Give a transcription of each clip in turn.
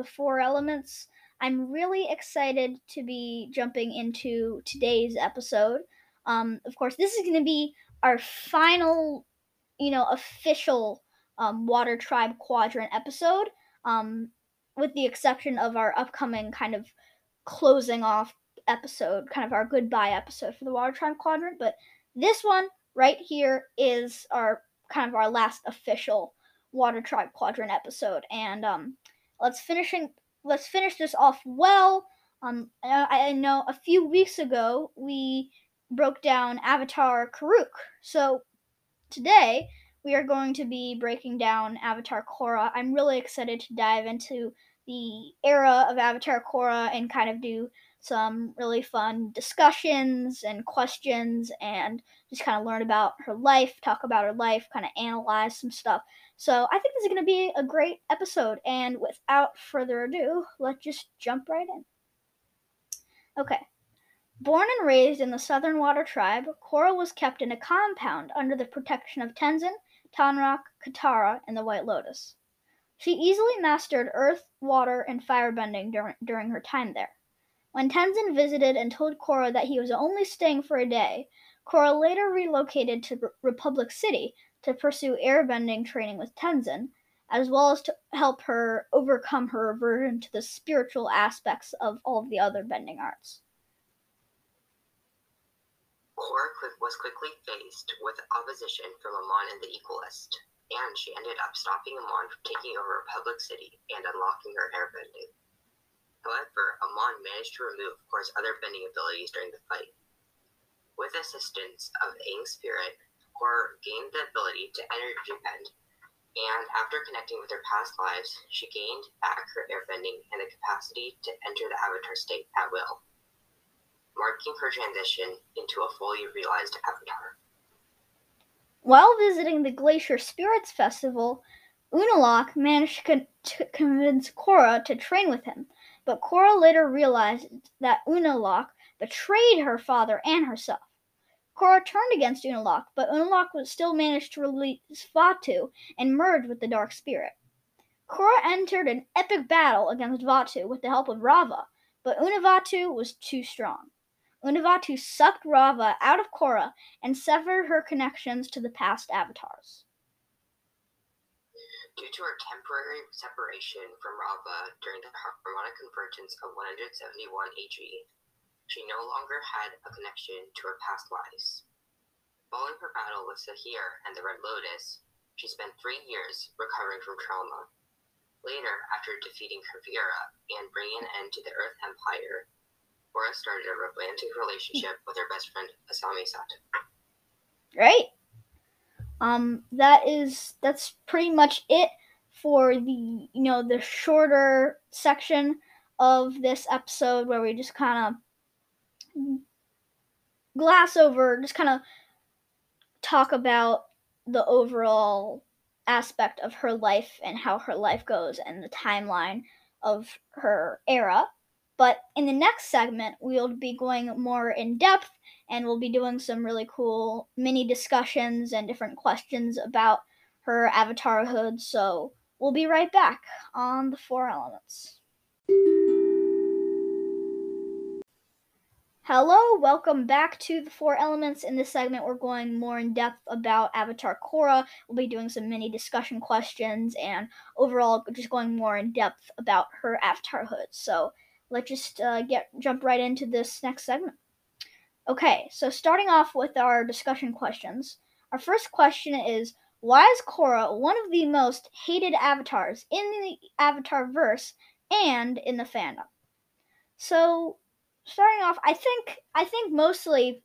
the Four Elements. I'm really excited to be jumping into today's episode. Um, of course, this is going to be our final, you know, official um, Water Tribe Quadrant episode, um, with the exception of our upcoming kind of closing off episode, kind of our goodbye episode for the Water Tribe Quadrant. But this one right here is our kind of our last official Water Tribe Quadrant episode, and um, let's finishing let's finish this off well. Um, I, I know a few weeks ago we broke down Avatar Kuruk, so today we are going to be breaking down Avatar Korra. I'm really excited to dive into the era of Avatar Korra and kind of do some really fun discussions and questions and just kind of learn about her life, talk about her life, kind of analyze some stuff. So I think this is going to be a great episode. And without further ado, let's just jump right in. Okay. Born and raised in the Southern Water Tribe, Korra was kept in a compound under the protection of Tenzin, Tonraq, Katara, and the White Lotus. She easily mastered earth, water, and firebending dur- during her time there. When Tenzin visited and told Korra that he was only staying for a day, Korra later relocated to Republic City to pursue airbending training with Tenzin, as well as to help her overcome her aversion to the spiritual aspects of all of the other bending arts. Korra was quickly faced with opposition from Amon and the Equalist, and she ended up stopping Amon from taking over Republic City and unlocking her airbending. However, Amon managed to remove Korra's other bending abilities during the fight. With assistance of Aang's spirit, Korra gained the ability to energy bend, and after connecting with her past lives, she gained back her airbending and the capacity to enter the avatar state at will, marking her transition into a fully realized avatar. While visiting the Glacier Spirits Festival, Unalaq managed to convince Korra to train with him, but Korra later realized that Unalaq betrayed her father and herself. Korra turned against Unalaq, but Unalaq still managed to release Vatu and merge with the Dark Spirit. Korra entered an epic battle against Vatu with the help of Raava, but Unavaatu was too strong. Unavaatu sucked Raava out of Korra and severed her connections to the past avatars. Due to her temporary separation from Raava during the harmonic convergence of 171 AG, she no longer had a connection to her past lives. Following her battle with Zahir and the Red Lotus, she spent three years recovering from trauma. Later, after defeating Kuvira and bringing an end to the Earth Empire, Korra started a romantic relationship with her best friend Asami Sato. Right. Um, that is that's pretty much it for the you know the shorter section of this episode where we just kind of glass over, just kind of talk about the overall aspect of her life and how her life goes and the timeline of her era. But in the next segment, we'll be going more in depth and we'll be doing some really cool mini discussions and different questions about her avatarhood. So we'll be right back on the Four Elements. Hello, welcome back to the Four Elements. In this segment, we're going more in depth about Avatar Korra. We'll be doing some mini discussion questions and overall just going more in depth about her avatarhood. So let's just uh, get jump right into this next segment. Okay, so starting off with our discussion questions, our first question is why is Korra one of the most hated avatars in the Avatar verse and in the fandom? So starting off, I think I think mostly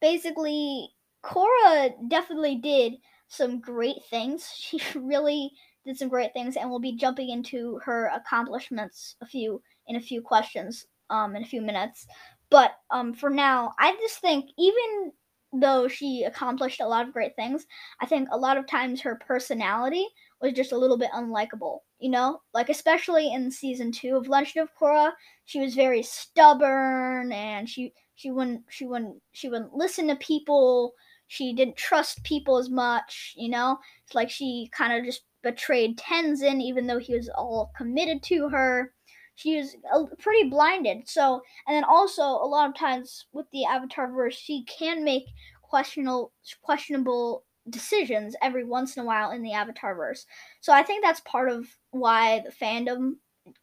basically Korra definitely did some great things. She really did some great things and we'll be jumping into her accomplishments a few in a few questions um in a few minutes. But um for now, I just think even though she accomplished a lot of great things, I think a lot of times her personality was just a little bit unlikable. You know, like especially in season two of Legend of Korra, she was very stubborn and she she wouldn't she wouldn't she wouldn't listen to people. She didn't trust people as much. You know, it's like she kind of just betrayed Tenzin, even though he was all committed to her. She was uh, pretty blinded. So, and then also a lot of times with the Avatar verse, she can make questionable questionable decisions every once in a while in the Avatar verse. So I think that's part of why the fandom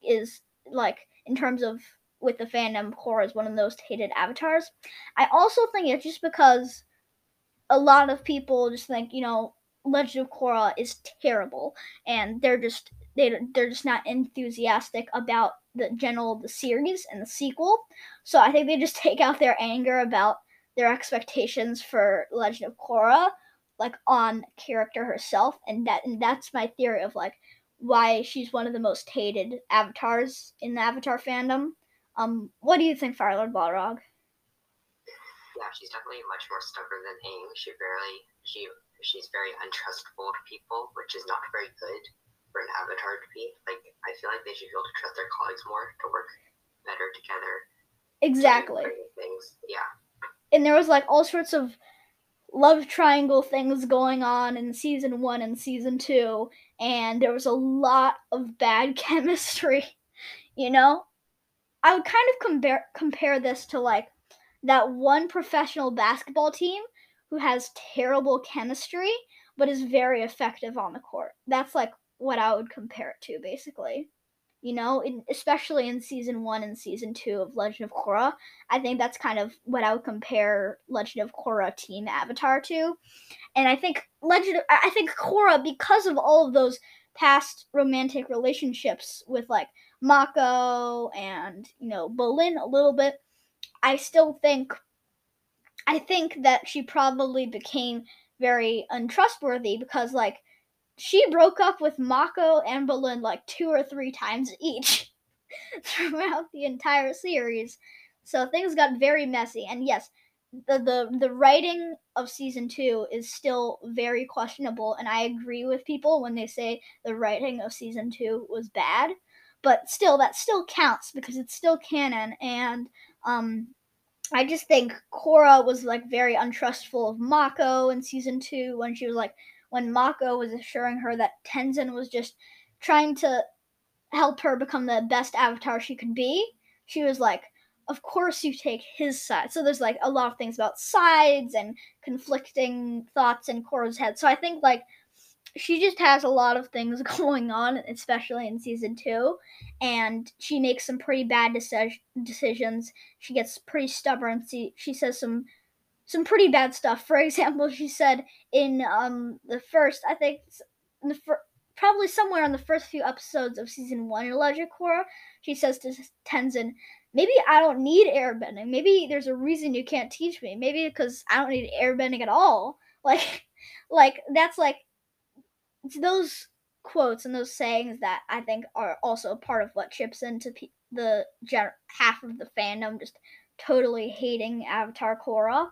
is like in terms of with the fandom, Korra is one of the most hated avatars. I also think it's just because a lot of people just think, you know, Legend of Korra is terrible, and they're just they they're just not enthusiastic about the general the series and the sequel. So I think they just take out their anger about their expectations for Legend of Korra, like on character herself, and that and that's my theory of like why she's one of the most hated avatars in the Avatar fandom. Um, what do you think, Firelord Balrog? Yeah, she's definitely much more stubborn than Aang. She barely she she's very untrustful to people, which is not very good for an avatar to be. Like I feel like they should be able to trust their colleagues more to work better together. Exactly. Things. Yeah. And there was like all sorts of love triangle things going on in season one and season two, and there was a lot of bad chemistry. You know, I would kind of compare compare this to like that one professional basketball team who has terrible chemistry but is very effective on the court. That's like what I would compare it to basically. You know, in, especially in season 1 and season 2 of Legend of Korra, I think that's kind of what I would compare Legend of Korra Team Avatar to. And I think Legend I think Korra because of all of those past romantic relationships with like Mako and, you know, Bolin a little bit, I still think I think that she probably became very untrustworthy because like she broke up with Mako and Bolin like two or three times each throughout the entire series. So things got very messy. And yes, the, the the writing of season two is still very questionable, and I agree with people when they say the writing of season two was bad. But still, that still counts because it's still canon, and um, I just think Korra was like very untrustful of Mako in season two when she was like when Mako was assuring her that Tenzin was just trying to help her become the best avatar she could be. She was like, of course you take his side. So there's like a lot of things about sides and conflicting thoughts in Korra's head. So I think like she just has a lot of things going on, especially in season two, and she makes some pretty bad deci- decisions. She gets pretty stubborn. She she says some some pretty bad stuff. For example, she said in um the first, I think in the fir- probably somewhere in the first few episodes of season one in Legend Korra, she says to Tenzin, "Maybe I don't need airbending. Maybe there's a reason you can't teach me. Maybe because I don't need airbending at all." Like, like that's like it's those quotes and those sayings that I think are also part of what chips into pe- the gen- half of the fandom just totally hating Avatar Korra.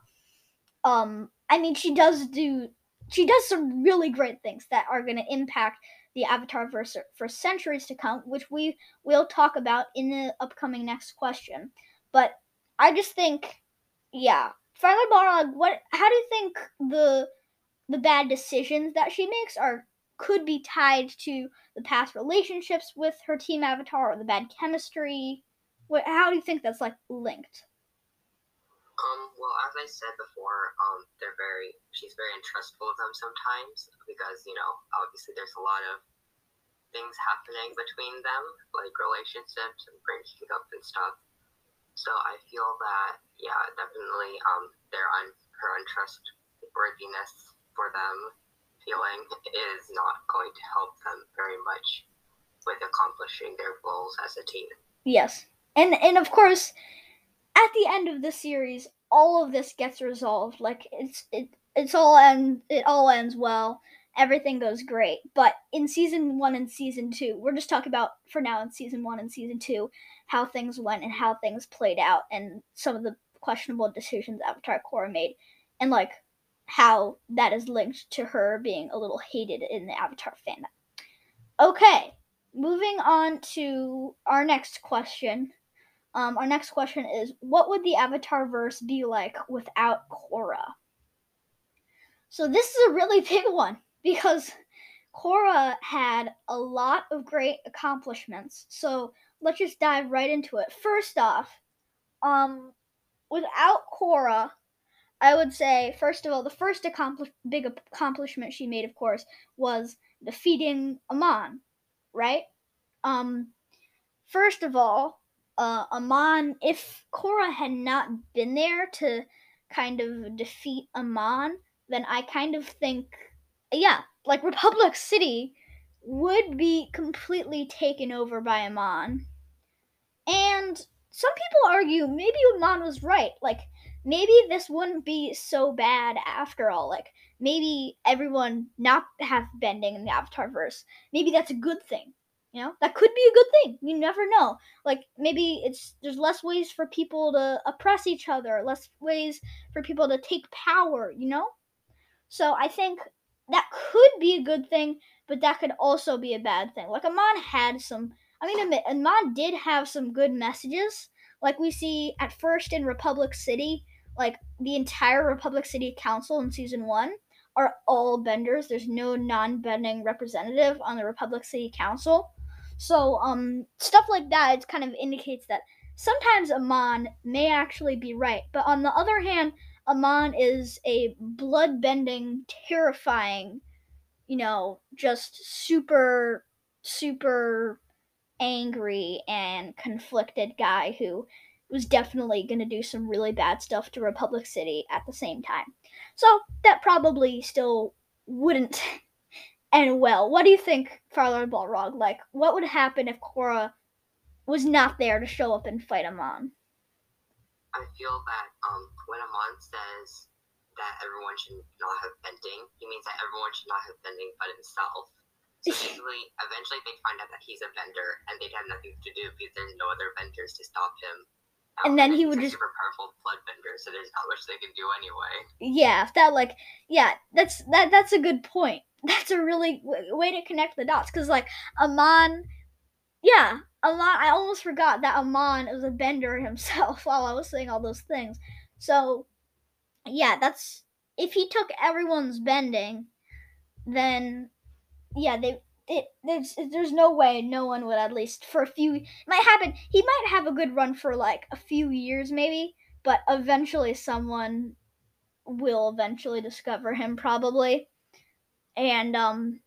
Um, I mean, she does do she does some really great things that are going to impact the Avatar verse for centuries to come, which we will talk about in the upcoming next question. But I just think, yeah, Firelord Balrog, what? How do you think the the bad decisions that she makes are could be tied to the past relationships with her team avatar or the bad chemistry. What, how do you think that's like linked? Um, well, as I said before, um, they're very, she's very untrustful of them sometimes because, you know, obviously there's a lot of things happening between them, like relationships and breaking up and stuff. So I feel that, yeah, definitely, um, their un- her untrustworthiness for them feeling is not going to help them very much with accomplishing their goals as a team. Yes. And and of course, at the end of the series, all of this gets resolved. Like it's it it's all end it all ends well. Everything goes great. But in season one and season two, we're just talking about for now in season one and season two, how things went and how things played out and some of the questionable decisions Avatar Korra made. And like how that is linked to her being a little hated in the Avatar fandom. Okay, moving on to our next question. Um, our next question is What would the Avatar verse be like without Korra? So, this is a really big one because Korra had a lot of great accomplishments. So let's just dive right into it. First off, um, without Korra, I would say first of all, the first accompli- big accomplishment she made, of course, was defeating Amon, right? Um, first of all, uh, Amon, if Korra had not been there to kind of defeat Amon, then I kind of think, yeah, like Republic City would be completely taken over by Amon. And some people argue maybe Amon was right. Like, maybe this wouldn't be so bad after all. Like, maybe everyone not have bending in the Avatar verse. Maybe that's a good thing. You know, that could be a good thing. You never know. Like maybe it's there's less ways for people to oppress each other, less ways for people to take power, you know? So I think that could be a good thing, but that could also be a bad thing. Like Amon had some I mean Amon did have some good messages. Like we see at first in Republic City, like the entire Republic City Council in season one are all benders. There's no non-bending representative on the Republic City Council. So um stuff like that it kind of indicates that sometimes Amon may actually be right, but on the other hand, Amon is a blood-bending, terrifying, you know, just super super angry and conflicted guy who was definitely going to do some really bad stuff to Republic City at the same time. So that probably still wouldn't and well. What do you think, Firelord Balrog? Like, what would happen if Korra was not there to show up and fight Amon? I feel that um, when Amon says that everyone should not have bending, he means that everyone should not have bending but himself. So basically, eventually they'd find out that he's a bender, and they'd have nothing to do because there's no other benders to stop him. And then he would just super powerful blood bender, so there's not much they can do anyway. Yeah, that like yeah, that's that that's a good point. That's a really w- way to connect the dots because like Amon, yeah, Amon. I almost forgot that Amon was a bender himself while I was saying all those things. So yeah, that's if he took everyone's bending, then yeah, they it there's there's no way no one would at least for a few might happen. He might have a good run for like a few years maybe, but eventually someone will eventually discover him probably. And um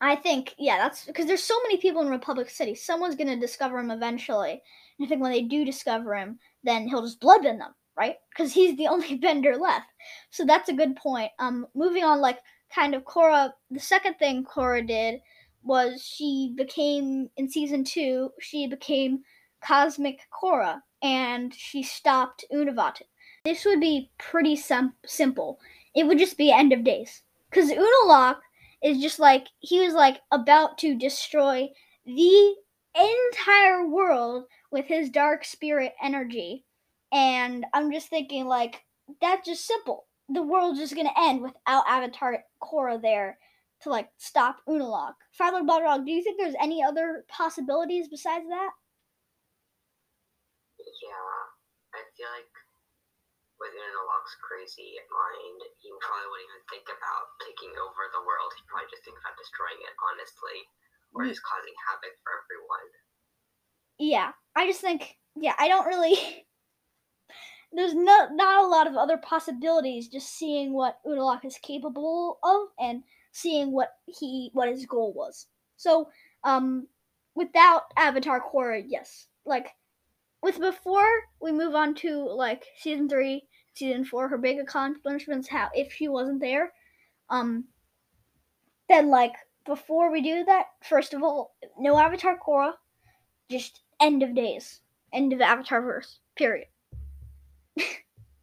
I think yeah, that's because there's so many people in Republic City. Someone's gonna discover him eventually. And I think when they do discover him, then he'll just bloodbend them, right? Because he's the only bender left. So that's a good point. Um, moving on, like kind of Korra, The second thing Korra did was she became in season two. She became Cosmic Korra and she stopped Unavaatu. This would be pretty sim- simple. It would just be end of days, because Unalaq is just like he was like about to destroy the entire world with his dark spirit energy. And I'm just thinking like that's just simple the world's just gonna end without Avatar Korra there to like stop Unalaq. Firelord Balrog, do you think there's any other possibilities besides that? Yeah, I feel like with Unalaq's crazy mind, he probably wouldn't even think about taking over the world. He'd probably just think about destroying it, honestly, or just causing havoc for everyone. Yeah, I just think, yeah, I don't really. there's not not a lot of other possibilities. Just seeing what Unalaq is capable of and seeing what he what his goal was. So, um, without Avatar Korra, yes, like with before we move on to like season three, season four, her big accomplishments. How if she wasn't there, um, then like before we do that, first of all, no Avatar Korra, just end of days, end of Avatar verse, period.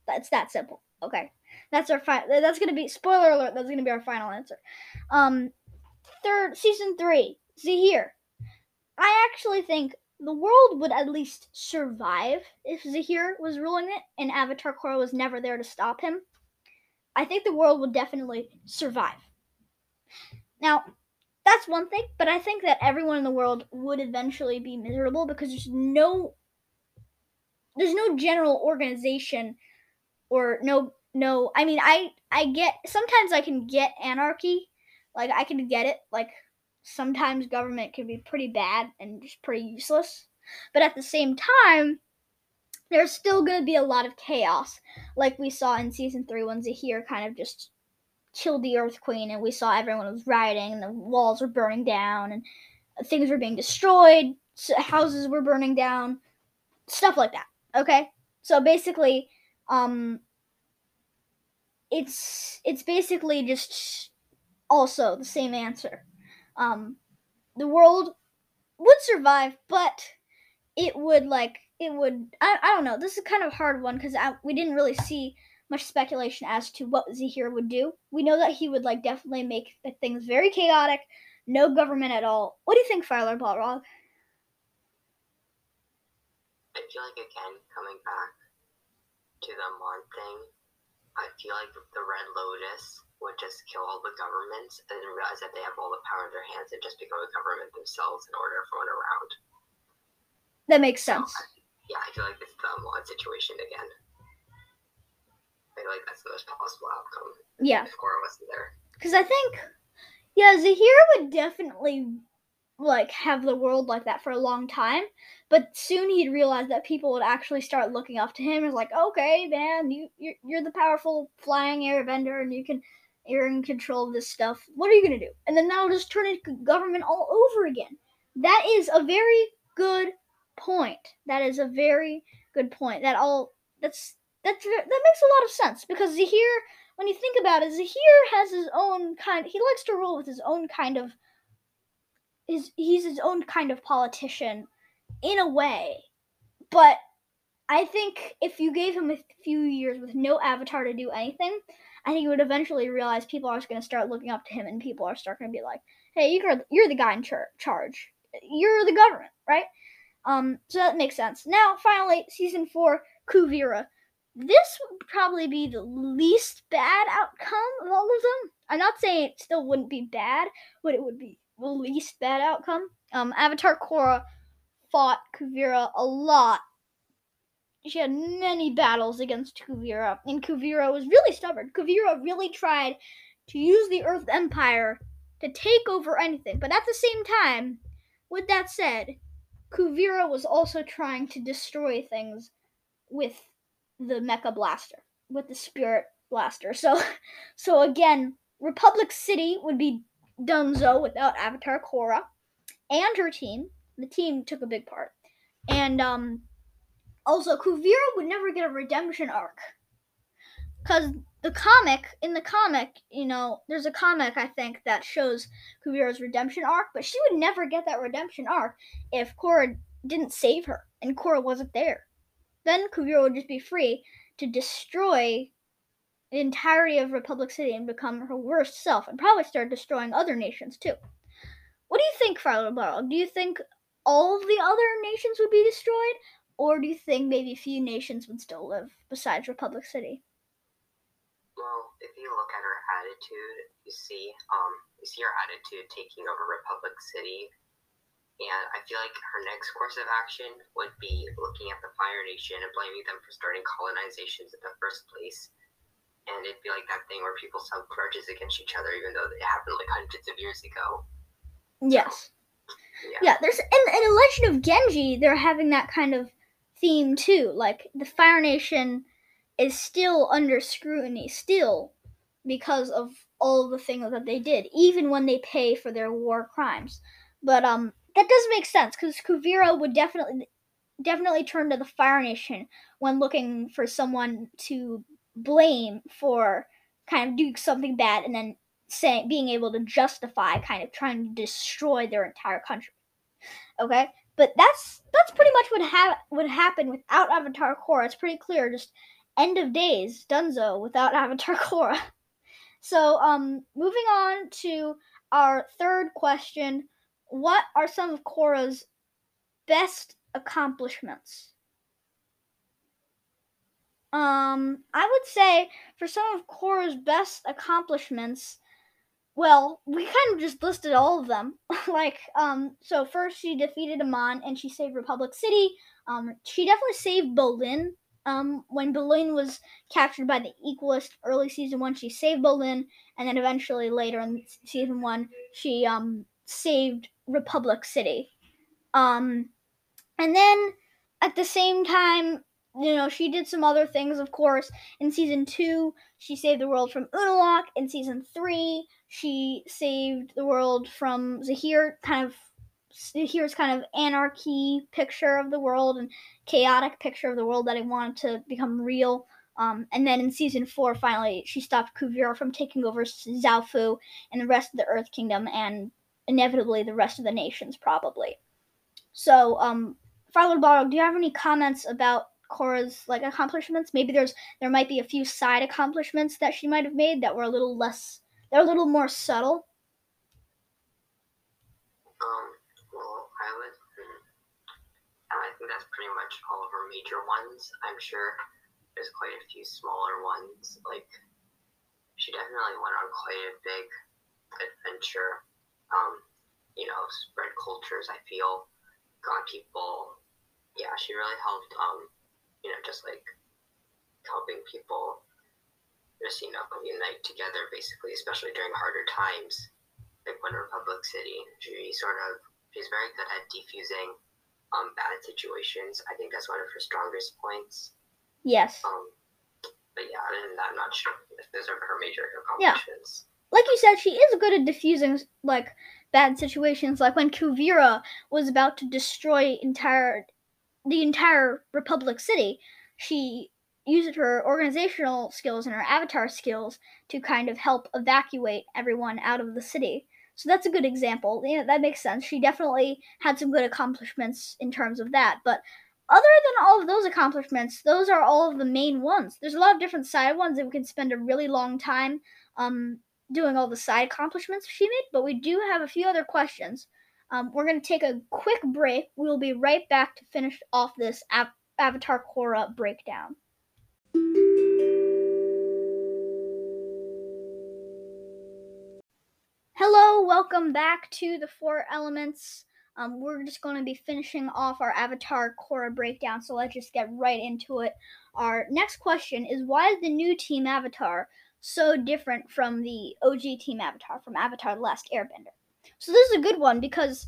That's that simple. Okay. That's our final. That's gonna be spoiler alert. That's gonna be our final answer. Um, third season three. Zahir. I actually think the world would at least survive if Zahir was ruling it and Avatar Korra was never there to stop him. I think the world would definitely survive. Now, that's one thing, but I think that everyone in the world would eventually be miserable because there's no there's no general organization or no no I mean I I get sometimes I can get anarchy Like I can get it. Like sometimes government can be pretty bad and just pretty useless. But at the same time, there's still going to be a lot of chaos, like we saw in season three when Zahir kind of just killed the Earth Queen, and we saw everyone was rioting, and the walls were burning down, and things were being destroyed, houses were burning down, stuff like that. Okay, so basically, um, it's it's basically just also the same answer. Um, the world would survive, but it would like it would I, I don't know this is kind of a hard one because we didn't really see much speculation as to what Zahir would do. We know that he would like definitely make things very chaotic, no government at all. What do you think, Firelord Balrog? I feel like again coming back to the Mon thing, I feel like the Red Lotus would just kill all the governments and realize that they have all the power in their hands and just become a government themselves in order for one around. That makes sense. So, yeah, I feel like it's the Mon situation again. I feel like that's the most possible outcome. Yeah. If Korra wasn't there. Because I think, yeah, Zahir would definitely like have the world like that for a long time, but soon he'd realize that people would actually start looking up to him as like, okay, man, you you're, you're the powerful flying air airbender, and you can you're in control of this stuff. What are you gonna do? And then that'll just turn into government all over again. That is a very good point. That is a very good point. That all that's that's that makes a lot of sense because Zahir, when you think about it, Zahir has his own kind. He likes to rule with his own kind of. His he's his own kind of politician, in a way, but I think if you gave him a few years with no avatar to do anything, I think he would eventually realize people are just going to start looking up to him, and people are starting to be like, "Hey, you're you're the guy in char- charge. You're the government, right?" Um, so that makes sense. Now, finally, season four, Kuvira. This would probably be the least bad outcome of all of them. I'm not saying it still wouldn't be bad, but it would be the least bad outcome. Um, Avatar Korra fought Kuvira a lot. She had many battles against Kuvira, and Kuvira was really stubborn. Kuvira really tried to use the Earth Empire to take over anything, but at the same time, with that said, Kuvira was also trying to destroy things with the Mecha Blaster, with the Spirit Blaster. So, so again, Republic City would be Dunzo without Avatar Korra and her team. The team took a big part, and um, also Kuvira would never get a redemption arc, because the comic in the comic, you know, there's a comic I think that shows Kuvira's redemption arc, but she would never get that redemption arc if Korra didn't save her and Korra wasn't there. Then Kuvira would just be free to destroy the entirety of Republic City and become her worst self, and probably start destroying other nations too. What do you think, Firelord Balrog? Do you think all of the other nations would be destroyed, or do you think maybe a few nations would still live besides Republic City? Well, if you look at her attitude, you see, um, you see her attitude taking over Republic City, and I feel like her next course of action would be looking at the Fire Nation and blaming them for starting colonizations in the first place. And it'd be like that thing where people held grudges against each other, even though it happened like hundreds of years ago. Yes. Yeah. yeah, there's in, in a Legend of Genji, they're having that kind of theme too. Like the Fire Nation is still under scrutiny, still because of all the things that they did, even when they pay for their war crimes. But um, that does make sense because Kuvira would definitely definitely turn to the Fire Nation when looking for someone to blame for kind of doing something bad and then saying being able to justify kind of trying to destroy their entire country. Okay? But that's that's pretty much what ha- would happen without Avatar Korra. It's pretty clear. Just end of days, Dunzo without Avatar Korra. So, um, moving on to our third question: What are some of Korra's best accomplishments? Um, I would say for some of Korra's best accomplishments, well, we kind of just listed all of them. like, um, so first she defeated Amon and she saved Republic City. Um, she definitely saved Bolin Um, when Bolin was captured by the Equalist early season one, she saved Bolin, and then eventually later in season one, she um saved Republic City. Um, and then at the same time, you know, she did some other things, of course. In season two, she saved the world from Unalaq. In season three, she saved the world from Zahir, kind of Zahir's kind of anarchy picture of the world and chaotic picture of the world that I wanted to become real. Um, and then in season four, finally, she stopped Kuvira from taking over Zaofu and the rest of the Earth Kingdom, and inevitably the rest of the nations, probably. So, um, Firelord Balrog, do you have any comments about Korra's like accomplishments? Maybe there's there might be a few side accomplishments that she might have made that were a little less, they're a little more subtle. Um, well, I would, I think that's pretty much all of her major ones. I'm sure there's quite a few smaller ones. Like, she definitely went on quite a big adventure. Um, you know, spread cultures. I feel got people. Yeah, she really helped. Um, you know, just like helping people just you know unite together, basically, especially during harder times. Like when Republic City, she sort of she's very good at defusing um, bad situations. I think that's one of her strongest points. Yes. Um, but yeah, other than that, I'm not sure if those are her major accomplishments. Yeah. Like you said, she is good at diffusing like bad situations. Like when Kuvira was about to destroy entire the entire Republic City, she used her organizational skills and her avatar skills to kind of help evacuate everyone out of the city. So that's a good example. Yeah, that makes sense. She definitely had some good accomplishments in terms of that. But other than all of those accomplishments, those are all of the main ones. There's a lot of different side ones that we could spend a really long time um, doing all the side accomplishments she made, but we do have a few other questions. Um, we're going to take a quick break. We'll be right back to finish off this Avatar Korra breakdown. Hello, welcome back to the Four Elements. Um, we're just going to be finishing off our Avatar Korra breakdown, so let's just get right into it. Our next question is Why is the new Team Avatar so different from the OG Team Avatar, from Avatar The Last Airbender? So, this is a good one because,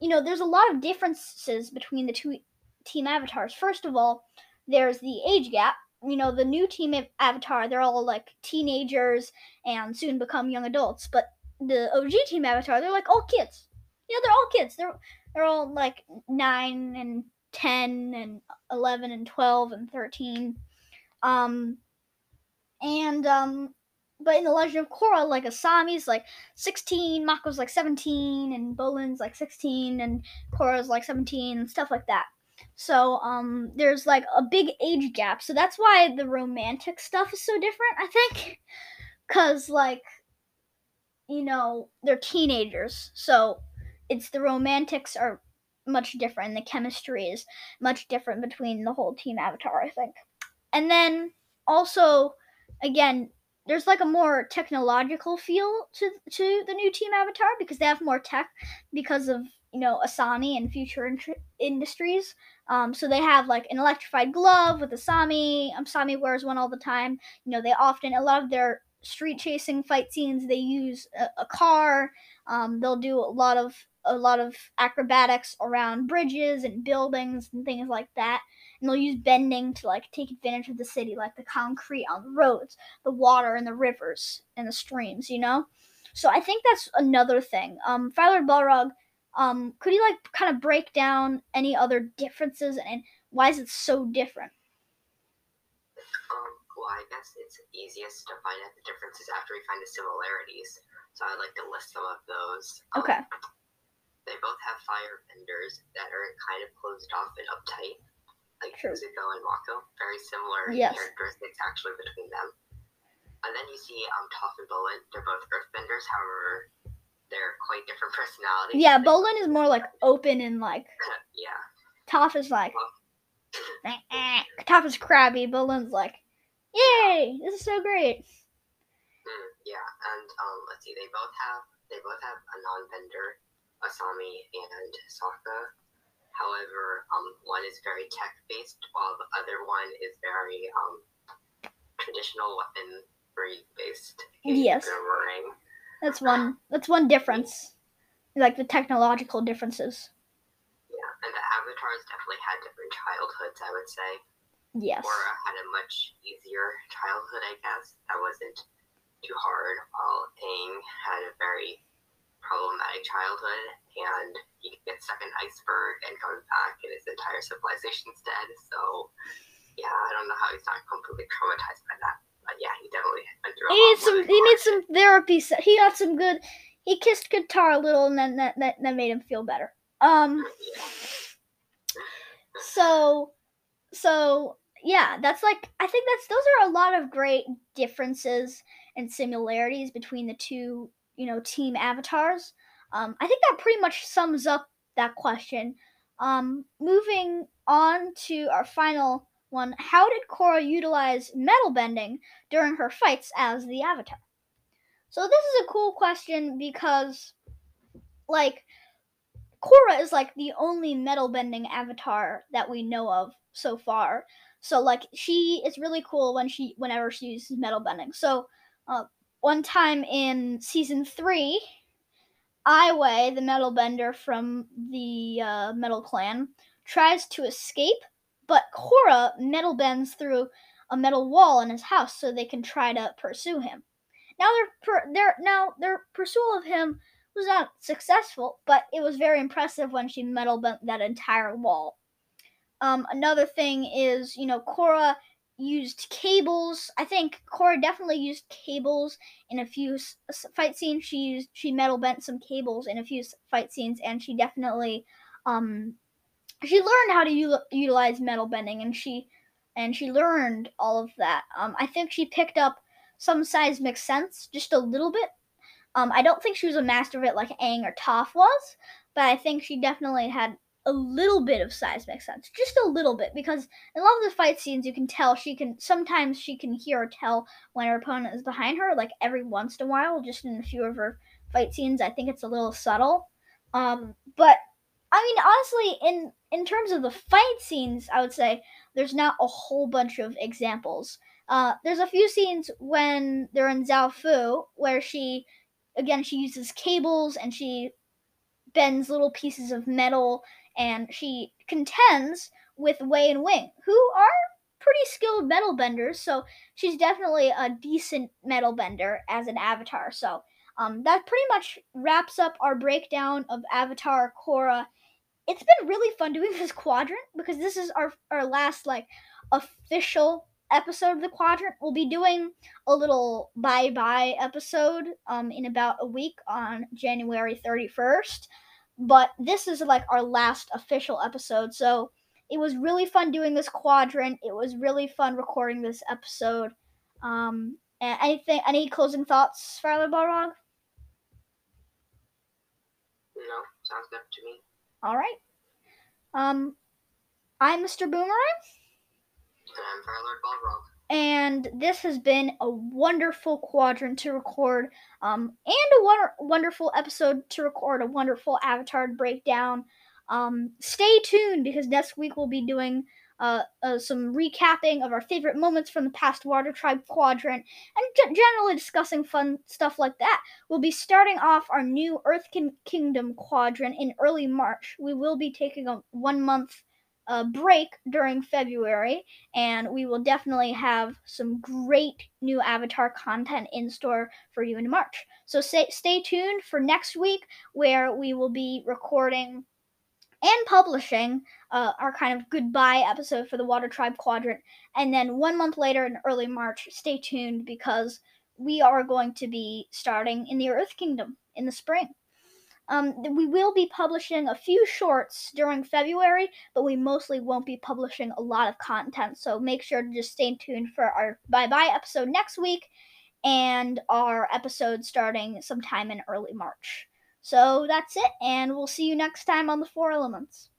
you know, there's a lot of differences between the two Team Avatars. First of all, there's the age gap. You know, the new Team Avatar, they're all like teenagers and soon become young adults, but the OG Team Avatar, they're like all kids you know, they're all kids. They're they're all like nine and ten and eleven and twelve and thirteen. Um, and um, but in the Legend of Korra, like Asami's like sixteen, Mako's like seventeen, and Bolin's like sixteen, and Korra's like seventeen, and stuff like that. So um, there's like a big age gap. So that's why the romantic stuff is so different. I think, cause like, you know, they're teenagers, so it's the romantics are much different. The chemistry is much different between the whole team Avatar, I think. And then also, again, there's like a more technological feel to to the new team Avatar because they have more tech because of you know Asami and Future in- Industries. Um, so they have like an electrified glove with Asami. Asami wears one all the time. You know they often a lot of their street chasing fight scenes they use a, a car. Um, they'll do a lot of a lot of acrobatics around bridges and buildings and things like that. And they'll use bending to like take advantage of the city, like the concrete on the roads, the water and the rivers and the streams, you know? So I think that's another thing. Um, Firelord Balrog, um, could you like kind of break down any other differences and why is it so different? Um, well, I guess it's easiest to find out the differences after we find the similarities. So I'd like to list some of those. Um, okay. They both have fire benders that are kind of closed off and uptight, like True. Zuko and Mako. Very similar yes. characteristics actually between them. And then you see um, Toph and Bolin. They're both earthbenders, however, they're quite different personalities. Yeah, Bolin is more like open and like. yeah. Toph is like. Well, Toph is crabby. Bolin's like, yay! This is so great. Mm, yeah, and um, let's see. They both have they both have a non-bender Asami and Sokka. However, um, one is very tech based, while the other one is very um, traditional weaponry based. Yes. That's one. That's one difference, like the technological differences. Yeah, and the avatars definitely had different childhoods. I would say. Yes. Korra had a much easier childhood, I guess. That wasn't too hard. While Aang had a very problematic childhood, and he gets stuck in iceberg and comes back, and his entire civilization's dead. So, yeah, I don't know how he's not completely traumatized by that. But yeah, he definitely went through. He needs some. He needs some therapy. He got some good. He kissed Katara a little, and then that that, that made him feel better. Um. So, so yeah, that's like I think that's those are a lot of great differences and similarities between the two, you know, team avatars. Um, I think that pretty much sums up that question. Um, moving on to our final one, how did Korra utilize metal bending during her fights as the Avatar? So this is a cool question because, like, Korra is like the only metal bending Avatar that we know of so far. So like she is really cool when she whenever she uses metal bending. So uh, one time in season three, Aiwei, the metal bender from the uh, Metal Clan, tries to escape, but Korra metal bends through a metal wall in his house so they can try to pursue him. Now their per- their now their pursuit of him was not successful, but it was very impressive when she metal bent that entire wall. Um, another thing is, you know, Korra used cables. I think Korra definitely used cables in a few fight scenes. She used she metal bent some cables in a few fight scenes, and she definitely um she learned how to u- utilize metal bending, and she and she learned all of that. Um, I think she picked up some seismic sense just a little bit. Um, I don't think she was a master of it like Aang or Toph was, but I think she definitely had a little bit of seismic sense, just a little bit, because in a lot of the fight scenes, you can tell she can sometimes she can hear or tell when her opponent is behind her, like every once in a while, just in a few of her fight scenes. I think it's a little subtle, um, but I mean, honestly, in in terms of the fight scenes, I would say there's not a whole bunch of examples. Uh, there's a few scenes when they're in Zaofu where she, again, she uses cables and she bends little pieces of metal and she contends with Wei and Wing, who are pretty skilled metal benders. So she's definitely a decent metal bender as an avatar. So um, that pretty much wraps up our breakdown of Avatar Korra. It's been really fun doing this quadrant because this is our our last like official episode of the quadrant. We'll be doing a little bye bye episode um, in about a week on January 31st but this is like our last official episode. So it was really fun doing this quadrant. It was really fun recording this episode. Um, anything, any closing thoughts, Firelord Balrog? No, sounds good to me. All right. Um, I'm Mr. Boomerang. And I'm Firelord Balrog and this has been a wonderful quadrant to record um, and a wonder- wonderful episode to record a wonderful avatar breakdown um, stay tuned because next week we'll be doing uh, uh, some recapping of our favorite moments from the past water tribe quadrant and g- generally discussing fun stuff like that. We'll be starting off our new earth Kin- kingdom quadrant in early march. We will be taking a one month a break during February, and we will definitely have some great new Avatar content in store for you in March. So stay, stay tuned for next week, where we will be recording and publishing uh, our kind of goodbye episode for the Water Tribe Quadrant. And then one month later in early March, stay tuned because we are going to be starting in the Earth Kingdom in the spring. Um, we will be publishing a few shorts during February, but we mostly won't be publishing a lot of content. So make sure to just stay tuned for our bye bye episode next week and our episode starting sometime in early March. So that's it, and we'll see you next time on the Four Elements.